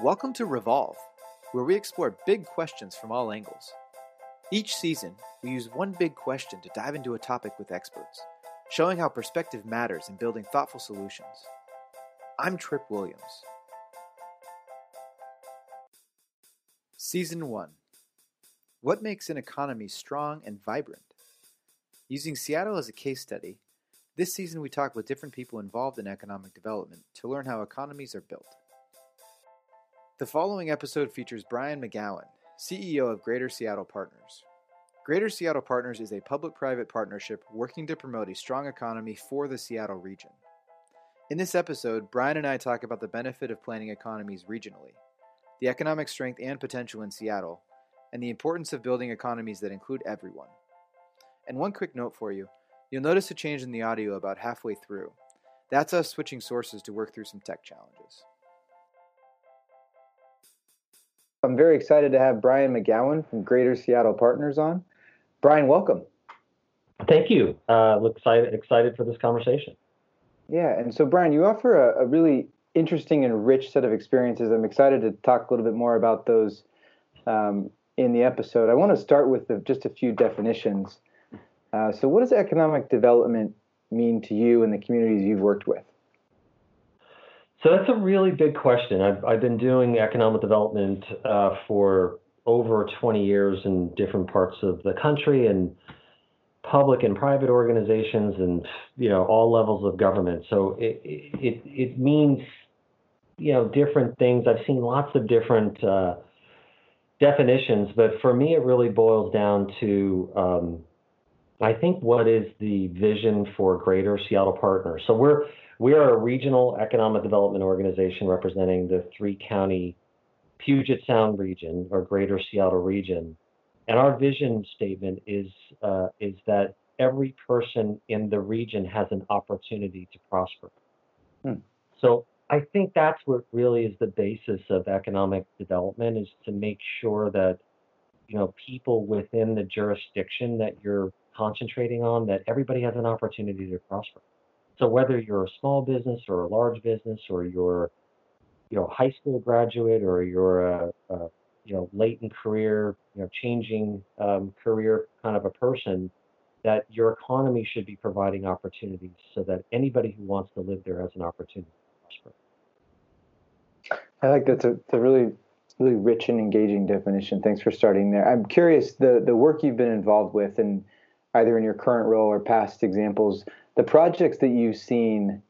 Welcome to Revolve, where we explore big questions from all angles. Each season, we use one big question to dive into a topic with experts, showing how perspective matters in building thoughtful solutions. I'm Trip Williams. Season 1 What makes an economy strong and vibrant? Using Seattle as a case study, this season we talk with different people involved in economic development to learn how economies are built. The following episode features Brian McGowan, CEO of Greater Seattle Partners. Greater Seattle Partners is a public private partnership working to promote a strong economy for the Seattle region. In this episode, Brian and I talk about the benefit of planning economies regionally, the economic strength and potential in Seattle, and the importance of building economies that include everyone. And one quick note for you you'll notice a change in the audio about halfway through. That's us switching sources to work through some tech challenges. I'm very excited to have Brian McGowan from Greater Seattle Partners on. Brian, welcome. Thank you. Uh, excited excited for this conversation. Yeah, and so Brian, you offer a, a, really interesting and rich set of experiences. I'm excited to talk a little bit more about those um, in the episode. I want to start with the, just a few definitions. Uh, so, what does economic development mean to you and the communities you've worked with? So that's a really big question. I've, I've been doing economic development uh, for over 20 years in different parts of the country and public and private organizations and you know all levels of government. So it it it means you know different things. I've seen lots of different uh, definitions, but for me it really boils down to um, I think what is the vision for Greater Seattle Partners. So we're we are a regional economic development organization representing the three county Puget Sound region or Greater Seattle region. And our vision statement is uh, is that every person in the region has an opportunity to prosper. Hmm. So I think that's what really is the basis of economic development is to make sure that you know people within the jurisdiction that you're concentrating on that everybody has an opportunity to prosper. So whether you're a small business or a large business, or you're, you know, high school graduate, or you're a, a you know, late in career, you know, changing um, career kind of a person, that your economy should be providing opportunities so that anybody who wants to live there has an opportunity to prosper. I like that's a, a really really rich and engaging definition. Thanks for starting there. I'm curious the the work you've been involved with and either in your current role or past examples the projects that you've seen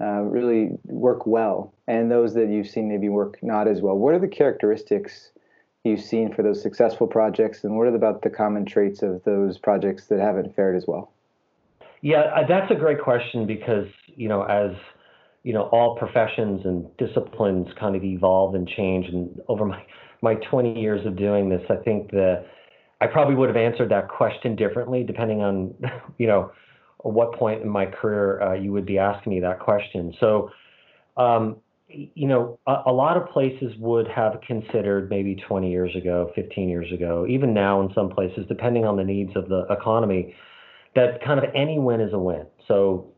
uh, really work well and those that you've seen maybe work not as well what are the characteristics you've seen for those successful projects and what are about the common traits of those projects that haven't fared as well? Yeah uh, that's a great question because you know as you know all professions and disciplines kind of evolve and change and over my my 20 years of doing this i think the i probably would have answered that question differently depending on you know what point in my career uh, you would be asking me that question. So, um, you know, a, a, lot of places would have considered maybe 20 years ago, 15 years ago, even now in some places, depending on the needs of the economy, that kind of any win is a win. So,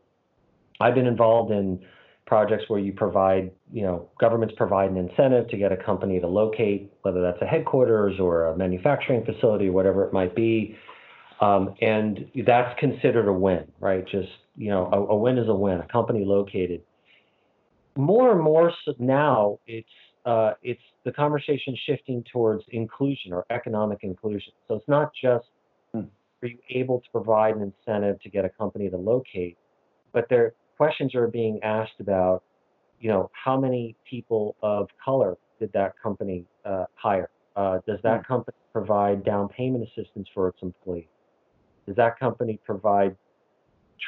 I've been involved in projects where you provide, you know, governments provide an incentive to get a company to locate, whether that's a headquarters or a manufacturing facility or whatever it might be. Um, and that's considered a win, right? Just, you know, a, a, win is a win, a company located. More and more so now, it's, uh, it's the conversation shifting towards inclusion or economic inclusion. So it's not just hmm. are you able to provide an incentive to get a company to locate, but there questions are being asked about, you know, how many people of color did that company uh, hire? Uh, does that hmm. company provide down payment assistance for its employees? Does that company provide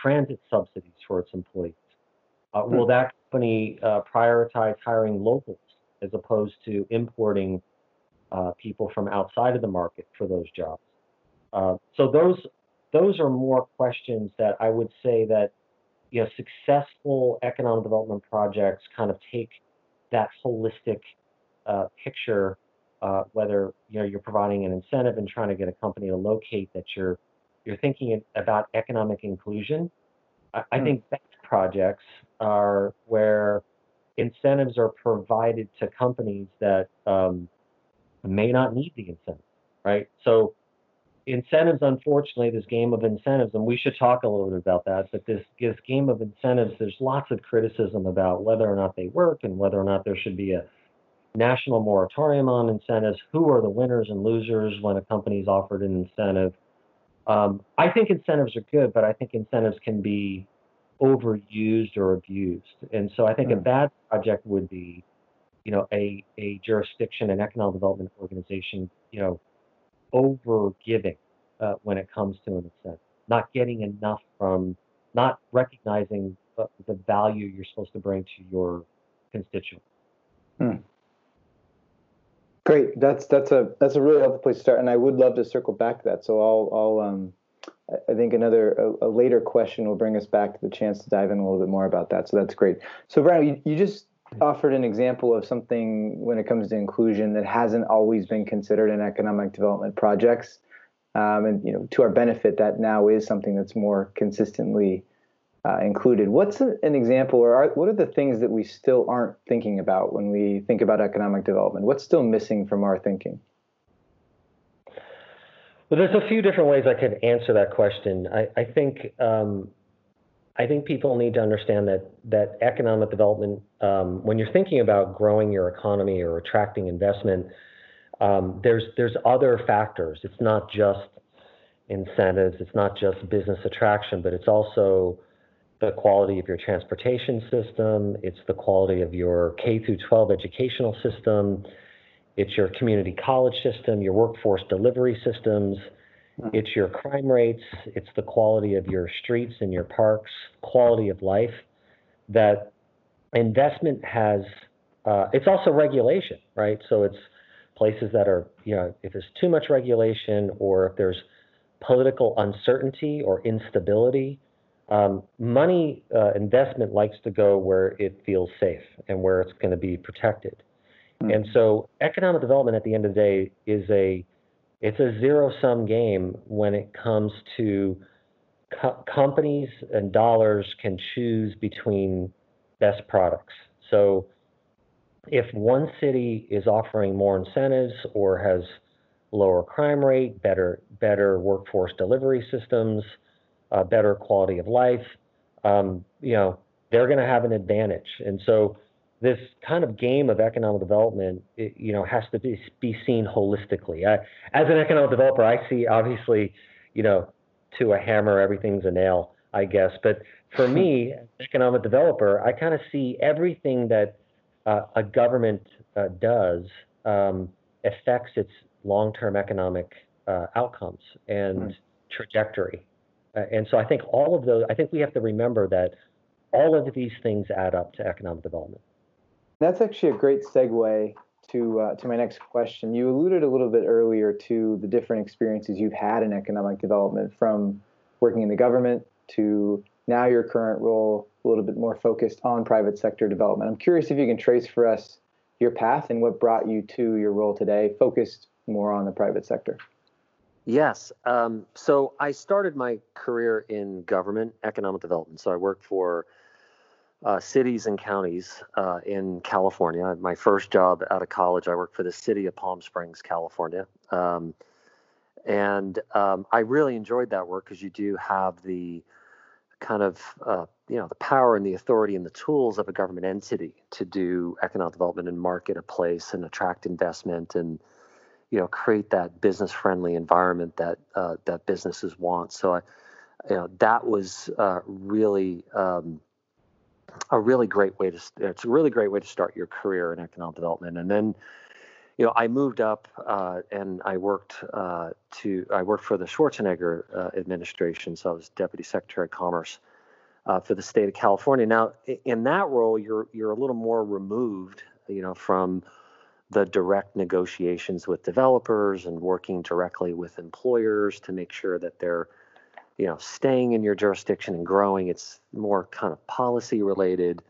transit subsidies for its employees? Uh, hmm. Will that company uh, prioritize hiring locals as opposed to importing uh, people from outside of the market for those jobs? Uh, so those those are more questions that I would say that you know successful economic development projects kind of take that holistic uh, picture. Uh, whether you know you're providing an incentive and trying to get a company to locate that you're you're thinking about economic inclusion, I, I hmm. think best projects are where incentives are provided to companies that um, may not need the incentive, right? So incentives, unfortunately, this game of incentives, and we should talk a little bit about that, but this, this game of incentives, there's lots of criticism about whether or not they work and whether or not there should be a national moratorium on incentives. Who are the winners and losers when a company's offered an incentive? Um, I think incentives are good, but I think incentives can be overused or abused. And so I think mm. a hmm. bad project would be, you know, a, a jurisdiction, an economic development organization, you know, over giving uh, when it comes to an incentive, not getting enough from, not recognizing the, the value you're supposed to bring to your constituent. Hmm. Great. That's that's a that's a really helpful place to start, and I would love to circle back to that. So I'll I'll um, I think another a, a, later question will bring us back to the chance to dive in a little bit more about that. So that's great. So Brian, you, you just offered an example of something when it comes to inclusion that hasn't always been considered in economic development projects, um, and you know to our benefit that now is something that's more consistently uh, included. What's an example, or are, what are the things that we still aren't thinking about when we think about economic development? What's still missing from our thinking? Well, there's a few different ways I could answer that question. I, I think um, I think people need to understand that that economic development, um, when you're thinking about growing your economy or attracting investment, um, there's there's other factors. It's not just incentives. It's not just business attraction, but it's also the quality of your transportation system, it's the quality of your K through 12 educational system, it's your community college system, your workforce delivery systems, hmm. it's your crime rates, it's the quality of your streets and your parks, quality of life. That investment has, uh, it's also regulation, right? So it's places that are, you know, if there's too much regulation or if there's political uncertainty or instability, um, money uh, investment likes to go where it feels safe and where it's going to be protected. Mm-hmm. And so economic development at the end of the day is a it's a zero sum game when it comes to co- companies and dollars can choose between best products. So if one city is offering more incentives or has lower crime rate, better better workforce delivery systems, uh, better quality of life, um, you know, they're going to have an advantage. And so this kind of game of economic development, it, you know, has to be, be seen holistically. I, as an economic developer, I see obviously, you know, to a hammer, everything's a nail, I guess. But for me, economic developer, I kind of see everything that uh, a government uh, does um, affects its long-term economic uh, outcomes and mm. trajectory. Uh, and so I think all of those, I think we have to remember that all of these things add up to economic development. That's actually a great segue to uh, to my next question. You alluded a little bit earlier to the different experiences you've had in economic development, from working in the government to now your current role, a little bit more focused on private sector development. I'm curious if you can trace for us your path and what brought you to your role today, focused more on the private sector. Yes. Um, so I started my career in government economic development. So I worked for uh, cities and counties uh, in California. My first job out of college, I worked for the city of Palm Springs, California. Um, and um, I really enjoyed that work because you do have the kind of uh, you know the power and the authority and the tools of a government entity to do economic development and market a place and attract investment and you know create that business friendly environment that uh, that businesses want. So I, you know, that was uh, really um, a really great way to. It's a really great way to start your career in economic development, and then. You know, I moved up uh, and I worked uh, to I worked for the Schwarzenegger uh, administration, so I was Deputy Secretary of Commerce uh, for the state of California. Now, in that role, you're you're a little more removed, you know, from the direct negotiations with developers and working directly with employers to make sure that they're you know staying in your jurisdiction and growing. It's more kind of policy related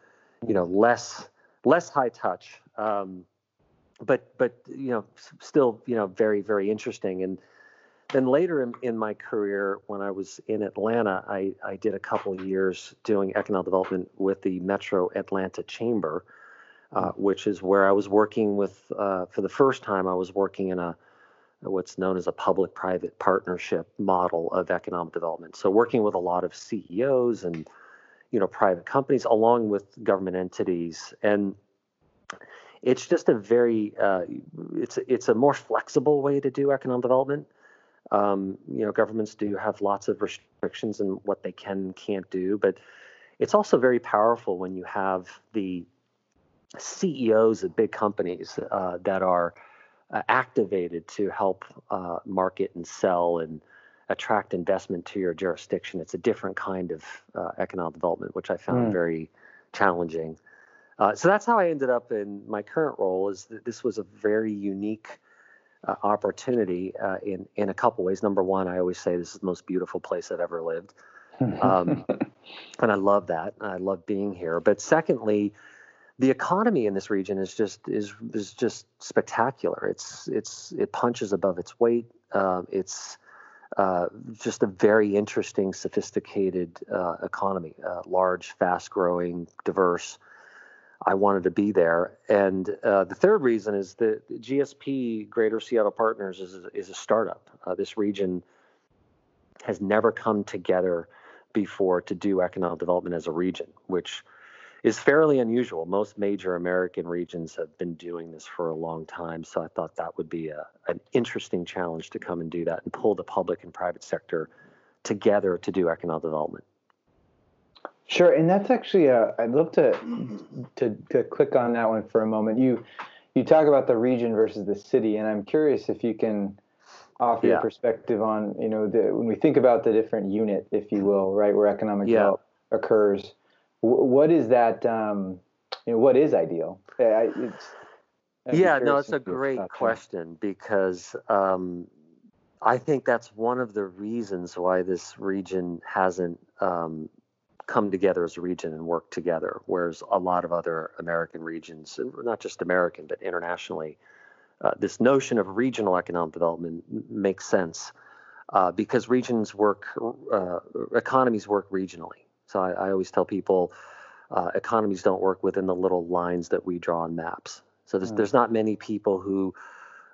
you know less less high touch um, but but you know still you know very very interesting. And then later in, in my career when i was in atlanta i, I did a couple years doing economic development with the metro atlanta chamber uh, which is where I was working with, uh, for the first time, I was working in a what's known as a public private partnership model of economic development. So, working with a lot of CEOs and you know private companies along with government entities and it's just a very uh, it's it's a more flexible way to do economic development um, you know governments do have lots of restrictions in what they can and can't do but it's also very powerful when you have the CEOs of big companies uh, that are uh, activated to help uh, market and sell and attract investment to your jurisdiction. It's a different kind of uh, economic development, which I found mm. very challenging. Uh, so that's how I ended up in my current role. Is that this was a very unique uh, opportunity uh, in in a couple ways. Number one, I always say this is the most beautiful place I've ever lived, um, and I love that. I love being here. But secondly, the economy in this region is just is is just spectacular. It's it's it punches above its weight. Uh, it's uh, just a very interesting, sophisticated uh, economy, uh, large, fast growing, diverse. I wanted to be there. And uh, the third reason is that GSP, Greater Seattle Partners, is, is a startup. Uh, this region has never come together before to do economic development as a region, which is fairly unusual. Most major American regions have been doing this for a long time. So I thought that would be a, an interesting challenge to come and do that and pull the public and private sector together to do economic development. Sure, and that's actually uh, I'd love to, to to click on that one for a moment. You you talk about the region versus the city, and I'm curious if you can offer yeah. your perspective on you know the, when we think about the different unit, if you will, right, where economic yeah. development occurs what is that? Um, you know, what is ideal? yeah, no, it's a great question because um, I think that's one of the reasons why this region hasn't um, come together as a region and worked together, whereas a lot of other American regions, not just American but internationally, uh, this notion of regional economic development makes sense uh, because regions work, uh, economies work regionally. So I, I always tell people uh, economies don't work within the little lines that we draw on maps. So there's, mm. there's not many people who,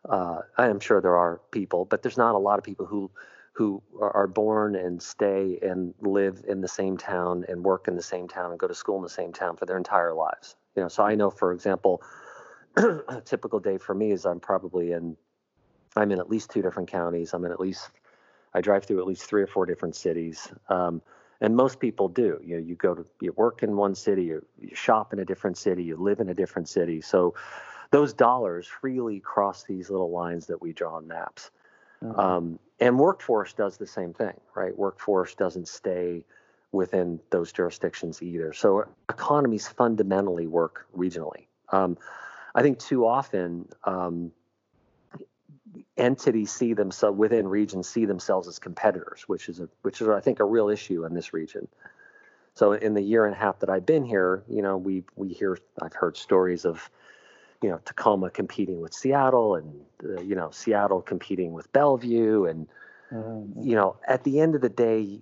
uh, I am sure there are people, but there's not a lot of people who who are born and stay and live in the same town and work in the same town and go to school in the same town for their entire lives. You know, so I know, for example, a typical day for me is I'm probably in, I'm in at least two different counties. I'm in at least, I drive through at least three or four different cities. Um, and most people do. You know, you go to you work in one city, you, you shop in a different city, you live in a different city. So those dollars freely cross these little lines that we draw on maps. Mm-hmm. Um, and workforce does the same thing, right? Workforce doesn't stay within those jurisdictions either. So economies fundamentally work regionally. Um, I think too often um, entities see themselves within regions see themselves as competitors, which is a which is I think a real issue in this region. So in the year and a half that I've been here, you know, we we hear I've heard stories of, you know, Tacoma competing with Seattle and uh, you know Seattle competing with Bellevue and mm-hmm. you know at the end of the day,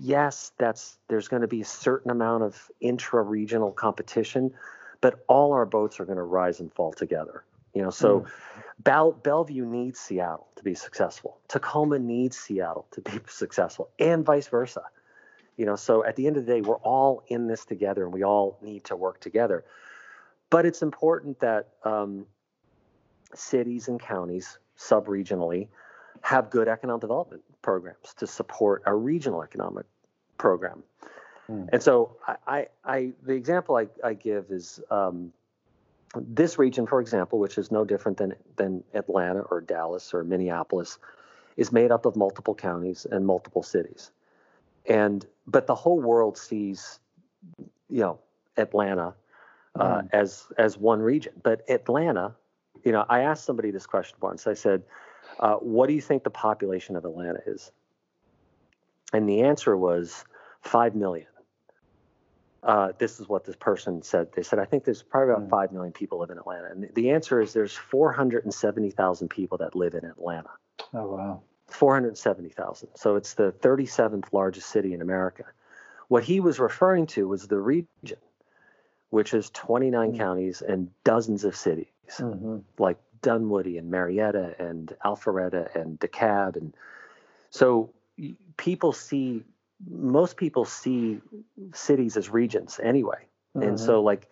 yes, that's there's going to be a certain amount of intra-regional competition, but all our boats are going to rise and fall together. You know, so mm. Bell, Bellevue needs Seattle to be successful. Tacoma needs Seattle to be successful, and vice versa. You know, so at the end of the day, we're all in this together, and we all need to work together. But it's important that um, cities and counties, sub-regionally, have good economic development programs to support a regional economic program. Mm. And so, I, I, I, the example I, I give is um, this region, for example, which is no different than, than Atlanta or Dallas or Minneapolis, is made up of multiple counties and multiple cities. And but the whole world sees, you know, Atlanta uh, mm. as as one region. But Atlanta, you know, I asked somebody this question once. I said, uh, "What do you think the population of Atlanta is?" And the answer was five million uh, this is what this person said. They said, I think there's probably about mm. 5 million people live in Atlanta. And the answer is there's 470,000 people that live in Atlanta. Oh, wow. 470,000. So it's the 37th largest city in America. What he was referring to was the region, which is 29 Mm. counties and dozens of cities hmm like Dunwoody and Marietta and Alpharetta and DeKalb. And so people see, most people see cities as regions anyway. Mm-hmm. And so, like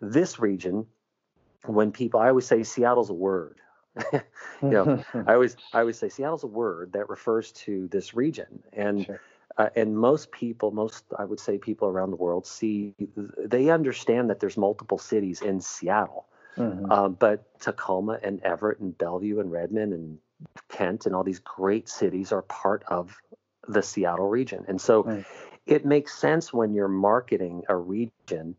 this region, when people, I always say Seattle's a word. you know, I always, I always say Seattle's a word that refers to this region. And Sure. uh, and most people, most I would say people around the world see, they understand that there's multiple cities in Seattle. Mhm. Um, but Tacoma and Everett and Bellevue and Redmond and Kent and all these great cities are part of the Seattle region. And so Right. it makes sense when you're marketing a region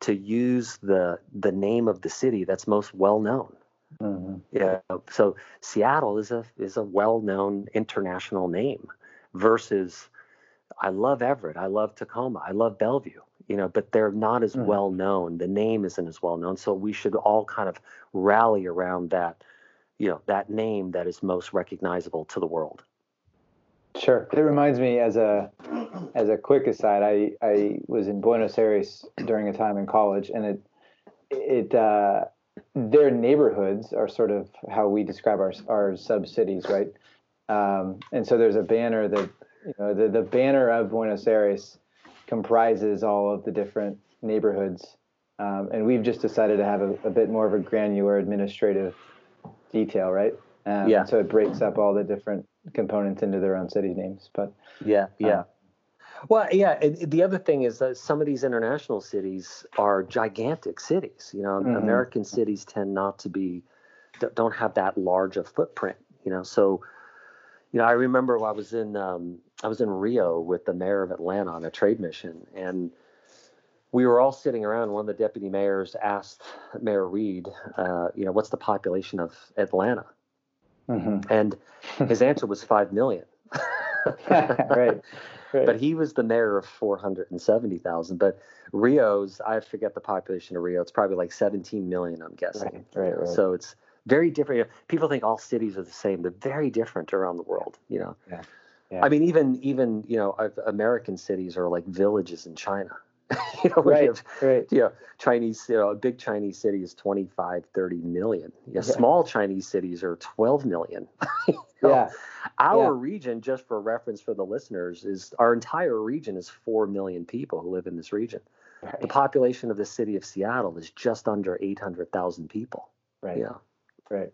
to use the the name of the city that's most well known. Mhm. Yeah. So Seattle is a is a well known international name versus I love Everett, I love Tacoma, I love Bellevue, you know, but they're not as Mhm. well known. The name isn't as well known. So we should all kind of rally around that, you know, that name that is most recognizable to the world. Sure. It reminds me as a as a quick aside, I I was in Buenos Aires during a time in college, and it it uh, their neighborhoods are sort of how we describe our our sub cities, right? Um, and so there's a banner that you know the the banner of Buenos Aires comprises all of the different neighborhoods, um, and we've just decided to have a, a bit more of a granular administrative detail, right? Um, Yeah. So it breaks up all the different components into their own city names. But Yeah, yeah. Well, yeah. And the other thing is that some of these international cities are gigantic cities. You know, Mhm. American cities tend not to be, don't have that large a footprint. You know, so, you know, I remember I was in, um, I was in Rio with the mayor of Atlanta on a trade mission, and we were all sitting around. One of the deputy mayors asked Mayor Reed, uh, you know, what's the population of Atlanta? Mhm. And his answer was five million. right, right. but he was the mayor of 470,000. But Rio's, I forget the population of Rio. It's probably like 17 million, I'm guessing. Right, right, right. So it's very different. People think all cities are the same. They're very different around the world. You know. Yeah. Yeah. I mean, even even you know, American cities are like villages in China. you know, right, have, right. you know, Chinese, you know, a big Chinese city is 25, 30 million. Yeah, Yeah. small Chinese cities are 12 million. You know, Yeah, our Yeah. region, just for reference for the listeners, is our entire region is 4 million people who live in this region. The population of the city of Seattle is just under 800,000 people. right, Yeah. right.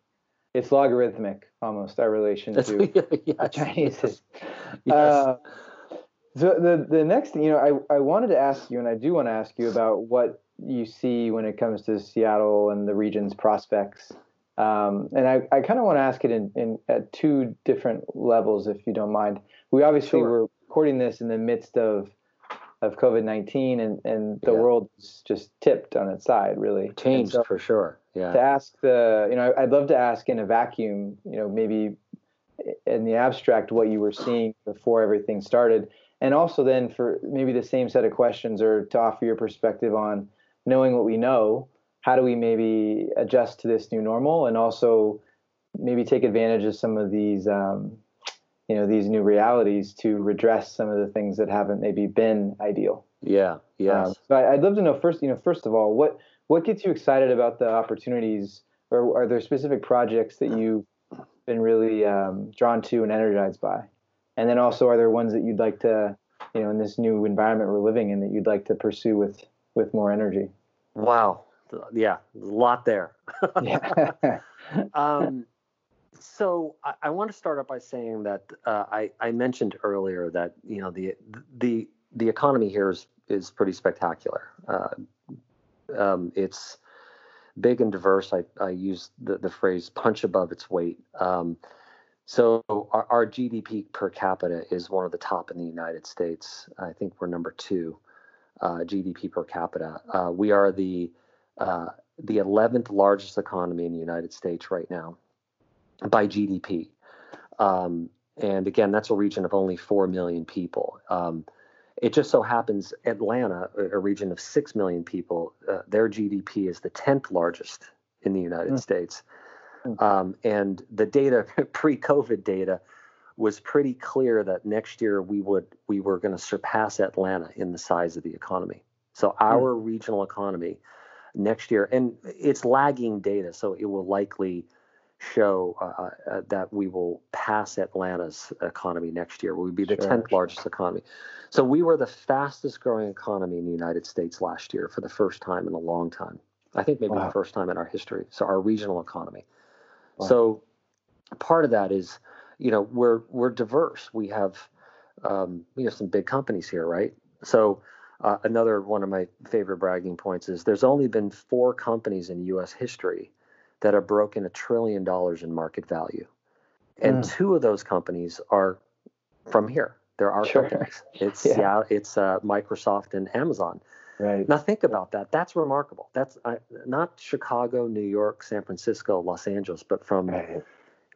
It's logarithmic almost our relation to yes. Chinese. Yes. Uh, so the the next thing, you know, I, I wanted to ask you, and I do want to ask you about what you see when it comes to Seattle and the region's prospects. Um, and I, I kind of want to ask it in, in at two different levels, if you don't mind. We obviously Sure. were recording this in the midst of of COVID nineteen, and and the Yeah. world just tipped on its side, really. Changed so- for sure. Yeah. to ask the you know i'd love to ask in a vacuum you know maybe in the abstract what you were seeing before everything started and also then for maybe the same set of questions or to offer your perspective on knowing what we know how do we maybe adjust to this new normal and also maybe take advantage of some of these um, you know these new realities to redress some of the things that haven't maybe been ideal Yeah. yeah um, so I, I'd love to know first, you know, first of all, what what gets you excited about the opportunities, or are there specific projects that you've been really um, drawn to and energized by? And then also, are there ones that you'd like to, you know, in this new environment we're living in, that you'd like to pursue with with more energy? wow. Yeah. A lot there. Yeah. um, so I, I want to start off by saying that uh, I, I mentioned earlier that you know the the the economy here is is pretty spectacular. Uh, um, it's big and diverse. I, I use the, the phrase punch above its weight. Um, so our, our GDP per capita is one of the top in the United States. I think we're number two uh, GDP per capita. Uh, we are the uh, the 11th largest economy in the United States right now by GDP. Um, and again, that's a region of only 4 million people. Um, it just so happens Atlanta, a region of 6 million people, uh, their GDP is the 10th largest in the United Mm. States. Mm. Um, and the data, pre COVID data, was pretty clear that next year we would we were going to surpass Atlanta in the size of the economy. So our mm. regional economy next year, and it's lagging data, so it will likely show uh, uh, that we will pass Atlanta's economy next year. We'll be the sure, 10th sure. largest economy. So we were the fastest growing economy in the United States last year for the first time in a long time. I think maybe wow. the first time in our history. So our regional economy. Wow. So part of that is, you know, we're we're diverse. We have um, we have some big companies here, right? So uh, another one of my favorite bragging points is there's only been four companies in U.S. history that have broken a trillion dollars in market value. And mm. two of those companies are from here. There are sure. companies. It's yeah. yeah it's uh, Microsoft and Amazon. Right. Now think about that. That's remarkable. That's uh, not Chicago, New York, San Francisco, Los Angeles, but from right.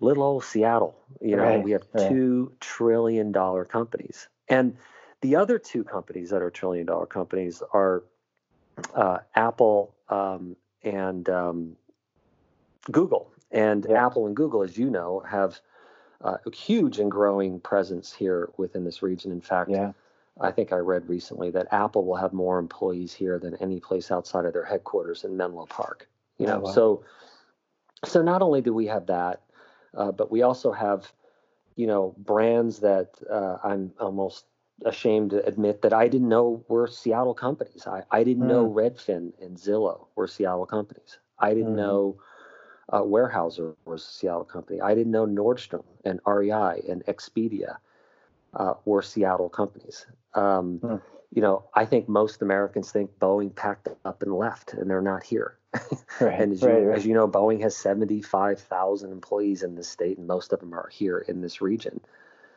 little old Seattle. You know, right. we have right. two trillion dollar companies, and the other two companies that are trillion dollar companies are uh, Apple um, and um, Google. And yeah. Apple and Google, as you know, have uh, a huge and growing presence here within this region. In fact, yeah. I think I read recently that Apple will have more employees here than any place outside of their headquarters in Menlo Park. You oh, know, oh, wow. so so not only do we have that, uh, but we also have, you know, brands that uh, I'm almost ashamed to admit that I didn't know were Seattle companies. I, I didn't mm. know Redfin and Zillow were Seattle companies. I didn't mm. know uh, Weyerhaeuser was a Seattle company. I didn't know Nordstrom and REI and Expedia uh, were Seattle companies. Um, hmm. You know, I think most Americans think Boeing packed up and left, and they're not here. Right, and as you, right, right. as you know, Boeing has 75,000 employees in this state, and most of them are here in this region.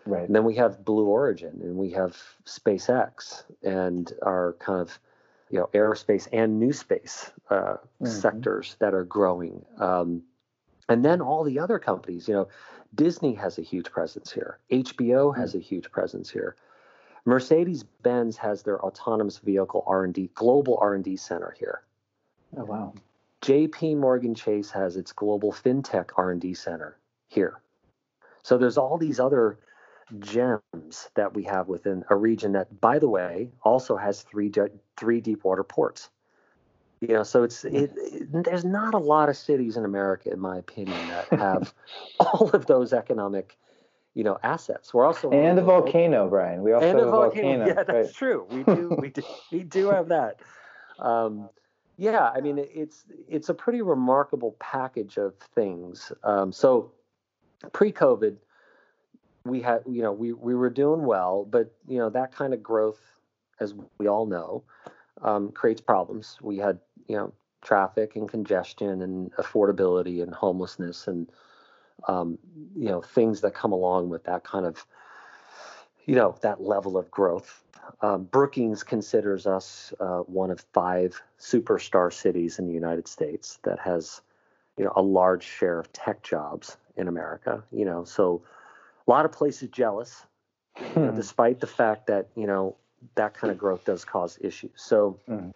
Right. And then we have Blue Origin, and we have SpaceX, and our kind of you know aerospace and new space uh, mm-hmm. sectors that are growing. Um, and then all the other companies, you know, Disney has a huge presence here. HBO has mm-hmm. a huge presence here. Mercedes Benz has their autonomous vehicle R&D global R&D center here. Oh wow. JP Morgan Chase has its global fintech R&D center here. So there's all these other gems that we have within a region that, by the way, also has three three deep water ports. You know, so it's it, it, there's not a lot of cities in America, in my opinion, that have all of those economic, you know, assets. We're also and a volcano, Brian. We also and have a volcano. volcano. Yeah, that's right. true. We do we do we do have that. Um, yeah, I mean, it's it's a pretty remarkable package of things. Um, so, pre-COVID, we had you know we we were doing well, but you know that kind of growth, as we all know, um, creates problems. We had you know traffic and congestion and affordability and homelessness and um, you know things that come along with that kind of you know that level of growth. Um, Brookings considers us uh, one of five superstar cities in the United States that has you know a large share of tech jobs in America. You know so a lot of places jealous, hmm. you know, despite the fact that you know that kind of growth does cause issues. So, hmm.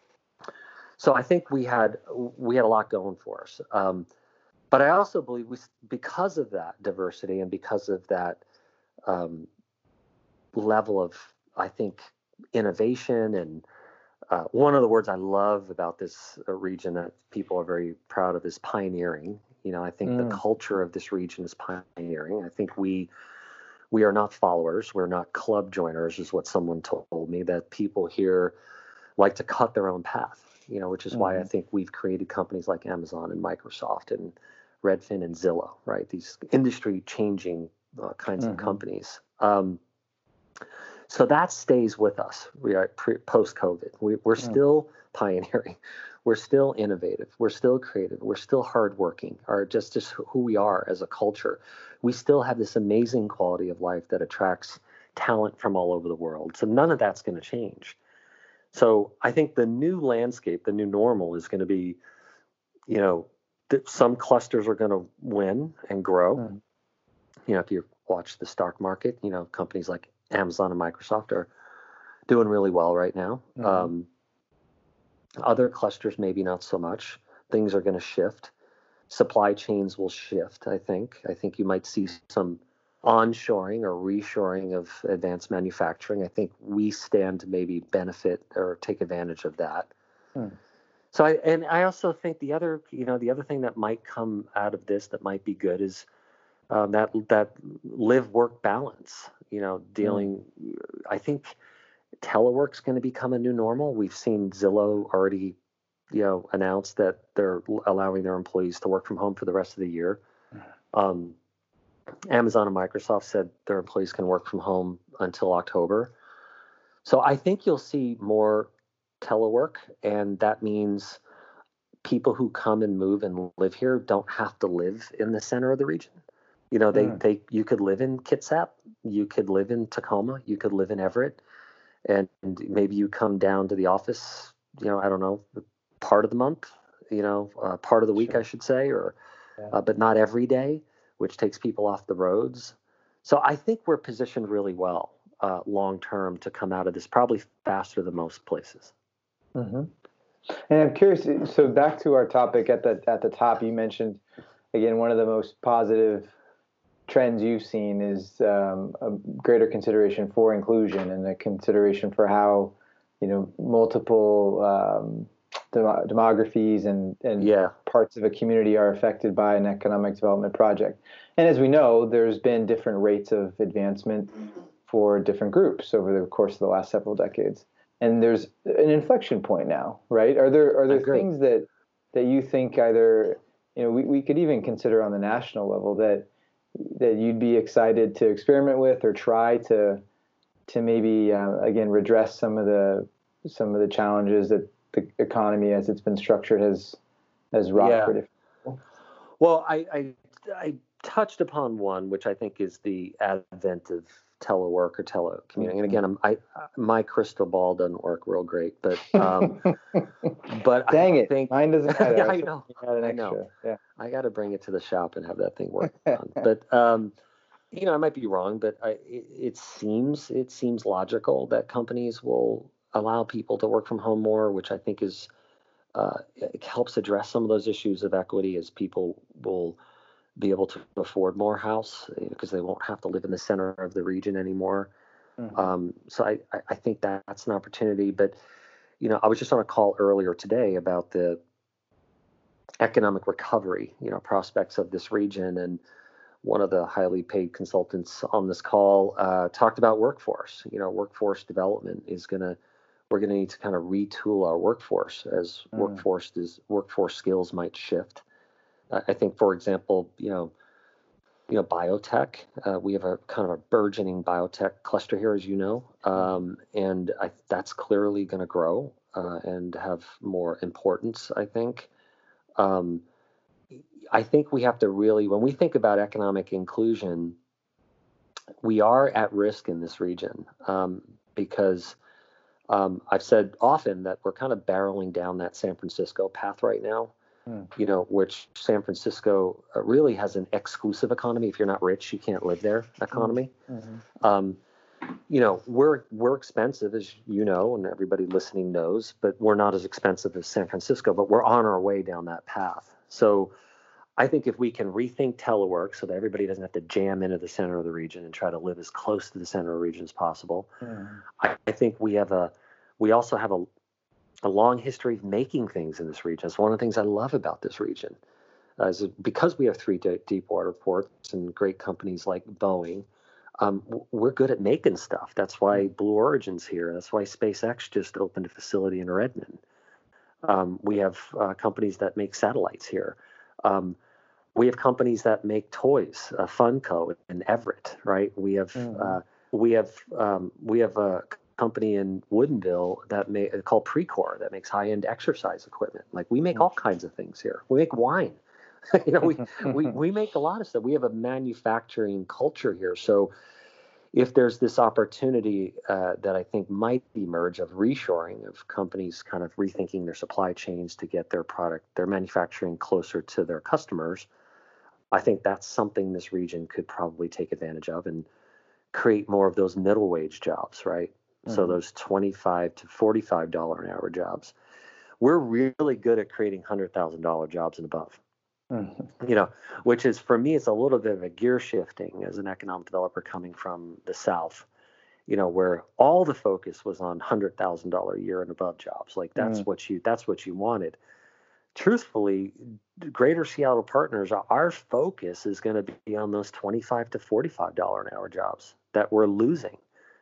So I think we had we had a lot going for us. Um, but I also believe we, because of that diversity and because of that um, level of, I think, innovation and uh, one of the words I love about this uh, region that people are very proud of is pioneering. You know, I think mm. the culture of this region is pioneering. I think we we are not followers. We're not club joiners, is what someone told me. That people here like to cut their own path, you know, which is mm-hmm. why I mm-hmm. think we've created companies like Amazon and Microsoft and Redfin and Zillow, right? These industry changing uh, kinds mm-hmm. of companies. Um, so that stays with us. We are post COVID. We, are mm. still pioneering. We're still innovative. We're still creative. We're still hardworking. Or just just who we are as a culture we still have this amazing quality of life that attracts talent from all over the world. So none of that's going to change. So I think the new landscape, the new normal is going to be, you know, th- some clusters are going to win and grow. Mm. You know, if you watch the stock market, you know, companies like Amazon and Microsoft are doing really well right now. Mm. Um, other clusters, maybe not so much. Things are going to shift supply chains will shift. I think. I think you might see some onshoring or reshoring of advanced manufacturing. I think we stand to maybe benefit or take advantage of that. Hmm. So I and I also think the other you know the other thing that might come out of this that might be good is um, that that live work balance. You know, hmm. dealing. Mm. I think telework's going to become a new normal. We've seen Zillow already, you know, announce that they're allowing their employees to work from home for the rest of the year. Hmm. Um, Amazon and Microsoft said their employees can work from home until October. So I think you'll see more telework, and that means people who come and move and live here don't have to live in the center of the region. You know, they, mm. they you could live in Kitsap, you could live in Tacoma, you could live in Everett, and maybe you come down to the office. You know, I don't know, part of the month. You know, uh, part of the week, sure. I should say, or yeah. uh, but not every day, which takes people off the roads. So I think we're positioned really well uh, long term to come out of this, probably faster than most places. Mm-hmm. And I'm curious. So back to our topic at the at the top, you mentioned again one of the most positive trends you've seen is um, a greater consideration for inclusion and a consideration for how you know multiple um, dem- demographies and and yeah. parts of a community are affected by an economic development project. And as we know, there's been different rates of advancement for different groups over the course of the last several decades. And there's an inflection point now, right? Are there are there things that that you think either you know we, we could even consider on the national level that that you'd be excited to experiment with or try to to maybe uh, again redress some of the some of the challenges that the economy as it's been structured has has wrought yeah. Well, I, I I touched upon one, which I think is the advent of telework or telecommuting. And again, I'm, I my crystal ball doesn't work real great, but um, but dang I it, think, mine doesn't yeah, I know, I know. Yeah. I got to bring it to the shop and have that thing work. but um, you know, I might be wrong, but I, it, it seems it seems logical that companies will allow people to work from home more, which I think is uh, helps address some of those issues of equity as people will be able to afford more house because they won't have to live in the center of the region anymore. Mm-hmm. Um, so I, I think that that's an opportunity. But you know, I was just on a call earlier today about the economic recovery, you know, prospects of this region, and one of the highly paid consultants on this call uh, talked about workforce. You know, workforce development is going to we're going to need to kind of retool our workforce as mm. workforce is workforce skills might shift. I think, for example, you know, you know, biotech. Uh, we have a kind of a burgeoning biotech cluster here, as you know, um, and I, that's clearly going to grow uh, and have more importance. I think. Um, I think we have to really, when we think about economic inclusion, we are at risk in this region um, because um, I've said often that we're kind of barreling down that San Francisco path right now. Hmm. You know, which San Francisco uh, really has an exclusive economy. If you're not rich, you can't live there. Economy. Mm-hmm. Um, you know, we're we're expensive, as you know, and everybody listening knows, but we're not as expensive as San Francisco. But we're on our way down that path. So, I think if we can rethink telework so that everybody doesn't have to jam into the center of the region and try to live as close to the center of the region as possible, mm. I, I, think we have a we also have a a long history of making things in this region. It's one of the things I love about this region. Uh, is because we have three deep water ports and great companies like Boeing, um, we're good at making stuff. That's why mm. Blue Origin's here. That's why SpaceX just opened a facility in Redmond. Um, we have uh, companies that make satellites here. Um, we have companies that make toys, uh, Funko in Everett, right? We have mm-hmm. uh, we have um, we have a company in Woodinville that may called Precor that makes high end exercise equipment. Like we make hmm. all kinds of things here. We make wine. you know, we, we we make a lot of stuff. We have a manufacturing culture here. So if there's this opportunity uh, that I think might emerge of reshoring of companies kind of rethinking their supply chains to get their product, their manufacturing closer to their customers, I think that's something this region could probably take advantage of and create more of those middle wage jobs, right? Mm-hmm. So those 25 to $45 an hour jobs. We're really good at creating $100,000 jobs and above. Mm-hmm. You know, which is for me, it's a little bit of a gear shifting as an economic developer coming from the South. You know, where all the focus was on hundred thousand dollar a year and above jobs. Like that's mm. what you that's what you wanted. Truthfully, Greater Seattle Partners, our focus is going to be on those twenty five to forty five dollar an hour jobs that we're losing.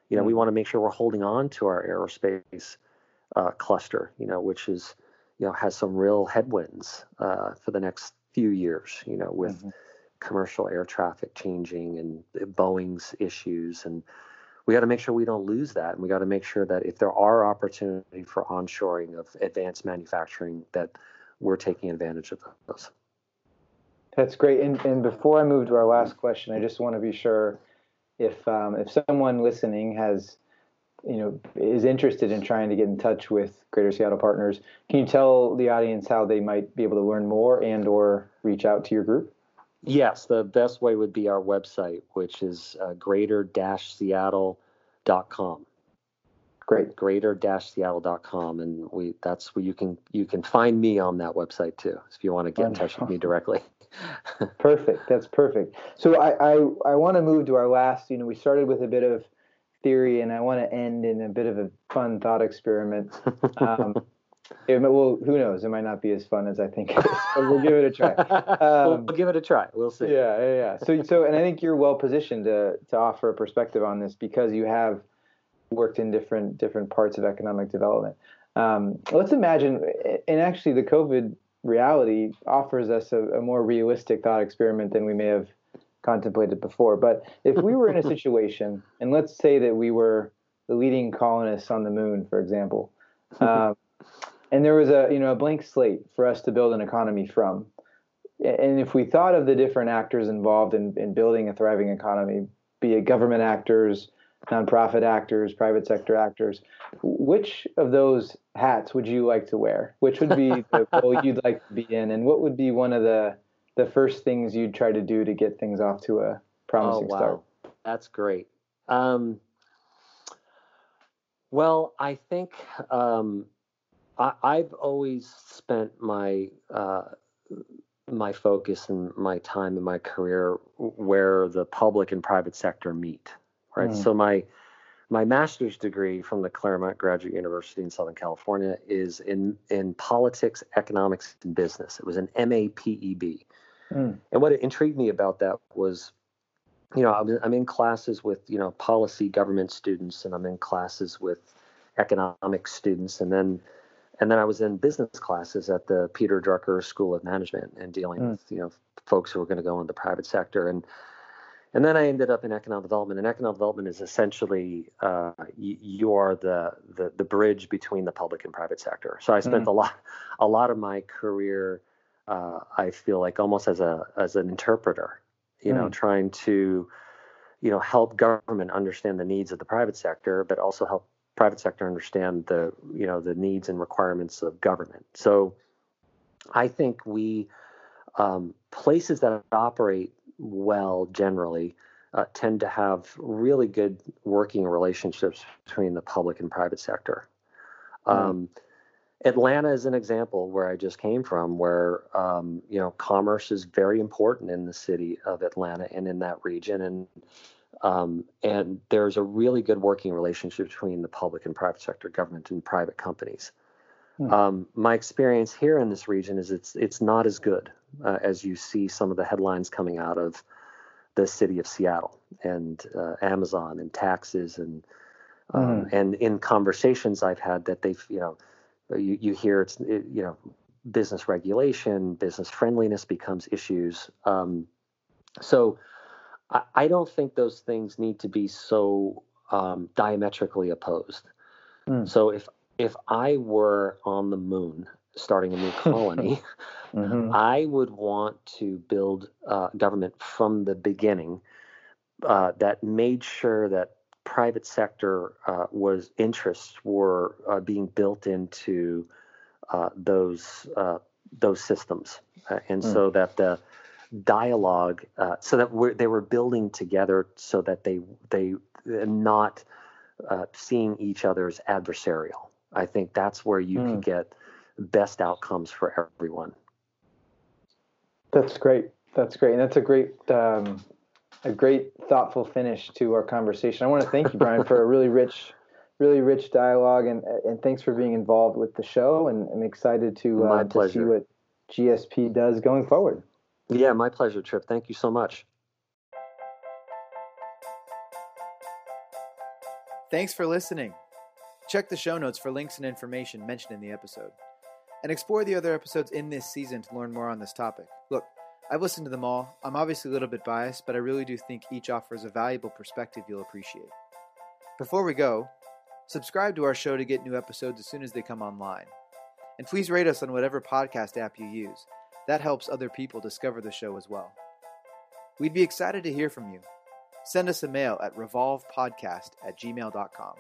You know, mm. we want to make sure we're holding on to our aerospace uh, cluster. You know, which is you know has some real headwinds uh, for the next few years, you know, with mm-hmm. commercial air traffic changing and Boeing's issues. And we got to make sure we don't lose that. And we got to make sure that if there are opportunity for onshoring of advanced manufacturing, that we're taking advantage of those. That's great. And, and before I move to our last question, I just want to be sure if um, if someone listening has you know is interested in trying to get in touch with Greater Seattle Partners, can you tell the audience how they might be able to learn more and or reach out to your group? Yes, the best way would be our website, which is uh, greater-seattle.com. Great. Greater-seattle.com, and we that's where you can you can find me on that website too, if you want to get in touch with me directly. perfect. That's perfect. So I I, I want to move to our last. You know, we started with a bit of theory, and I want to end in a bit of a fun thought experiment. Um, it, well, who knows? It might not be as fun as I think it is, but we'll give it a try. Um, we'll give it a try. We'll see. Yeah, yeah, yeah. So, so, and I think you're well positioned to to offer a perspective on this because you have worked in different different parts of economic development. Um, let's imagine, and actually, the COVID reality offers us a, a more realistic thought experiment than we may have contemplated before. But if we were in a situation, and let's say that we were the leading colonists on the moon, for example, um, and there was a you know a blank slate for us to build an economy from, and if we thought of the different actors involved in, in building a thriving economy, be it government actors, nonprofit actors, private sector actors, which of those hats would you like to wear? Which would be the role you'd like to be in, and what would be one of the the first things you'd try to do to get things off to a promising oh, wow. start? That's great. Um, well, I think um, I, have always spent my uh, my focus and my time in my career where the public and private sector meet. Right. Mm. So my my master's degree from the Claremont Graduate University in Southern California is in in politics, economics, and business. It was an MAPEB. Mm. And what intrigued me about that was, you know, I'm, I'm in classes with, you know, policy government students and I'm in classes with economic students. And then, and then I was in business classes at the Peter Drucker School of Management and dealing mm. with, you know, folks who were going to go in the private sector. And, and then I ended up in economic development, and economic development is essentially uh, you, you, are the, the the bridge between the public and private sector. So I spent mm. a lot a lot of my career uh, I feel like almost as a as an interpreter, you know, mm. trying to, you know, help government understand the needs of the private sector, but also help private sector understand the you know the needs and requirements of government. So, I think we um, places that operate well generally uh, tend to have really good working relationships between the public and private sector. Mm. Atlanta is an example where I just came from, where um, you know commerce is very important in the city of Atlanta and in that region, and um, and there's a really good working relationship between the public and private sector, government and private companies. Hmm. Um, my experience here in this region is it's it's not as good uh, as you see some of the headlines coming out of the city of Seattle and uh, Amazon and taxes and um, mm. and in conversations I've had that they've you know you, you hear it's it, you know business regulation, business friendliness becomes issues. Um, so I, I, don't think those things need to be so um, diametrically opposed. Mm. So if if I were on the moon starting a new colony, mm-hmm. I would want to build uh, government from the beginning uh, that made sure that private sector uh, was interests were uh, being built into uh, those uh, those systems, uh, and mm. so that the dialogue, uh, so that they were building together, so that they they not seeing each other as adversarial. I think that's where you mm. can get best outcomes for everyone. That's great. That's great, and that's a great um, a great thoughtful finish to our conversation. I want to thank you, Brian, for a really rich, really rich dialogue, and and thanks for being involved with the show. And I'm excited to, uh, to see what GSP does going forward. Yeah, my pleasure, Trip. Thank you so much. Thanks for listening. Check the show notes for links and information mentioned in the episode. And explore the other episodes in this season to learn more on this topic. Look, I've listened to them all. I'm obviously a little bit biased, but I really do think each offers a valuable perspective you'll appreciate. Before we go, subscribe to our show to get new episodes as soon as they come online. And please rate us on whatever podcast app you use. That helps other people discover the show as well. We'd be excited to hear from you. Send us a mail at revolvepodcast at gmail.com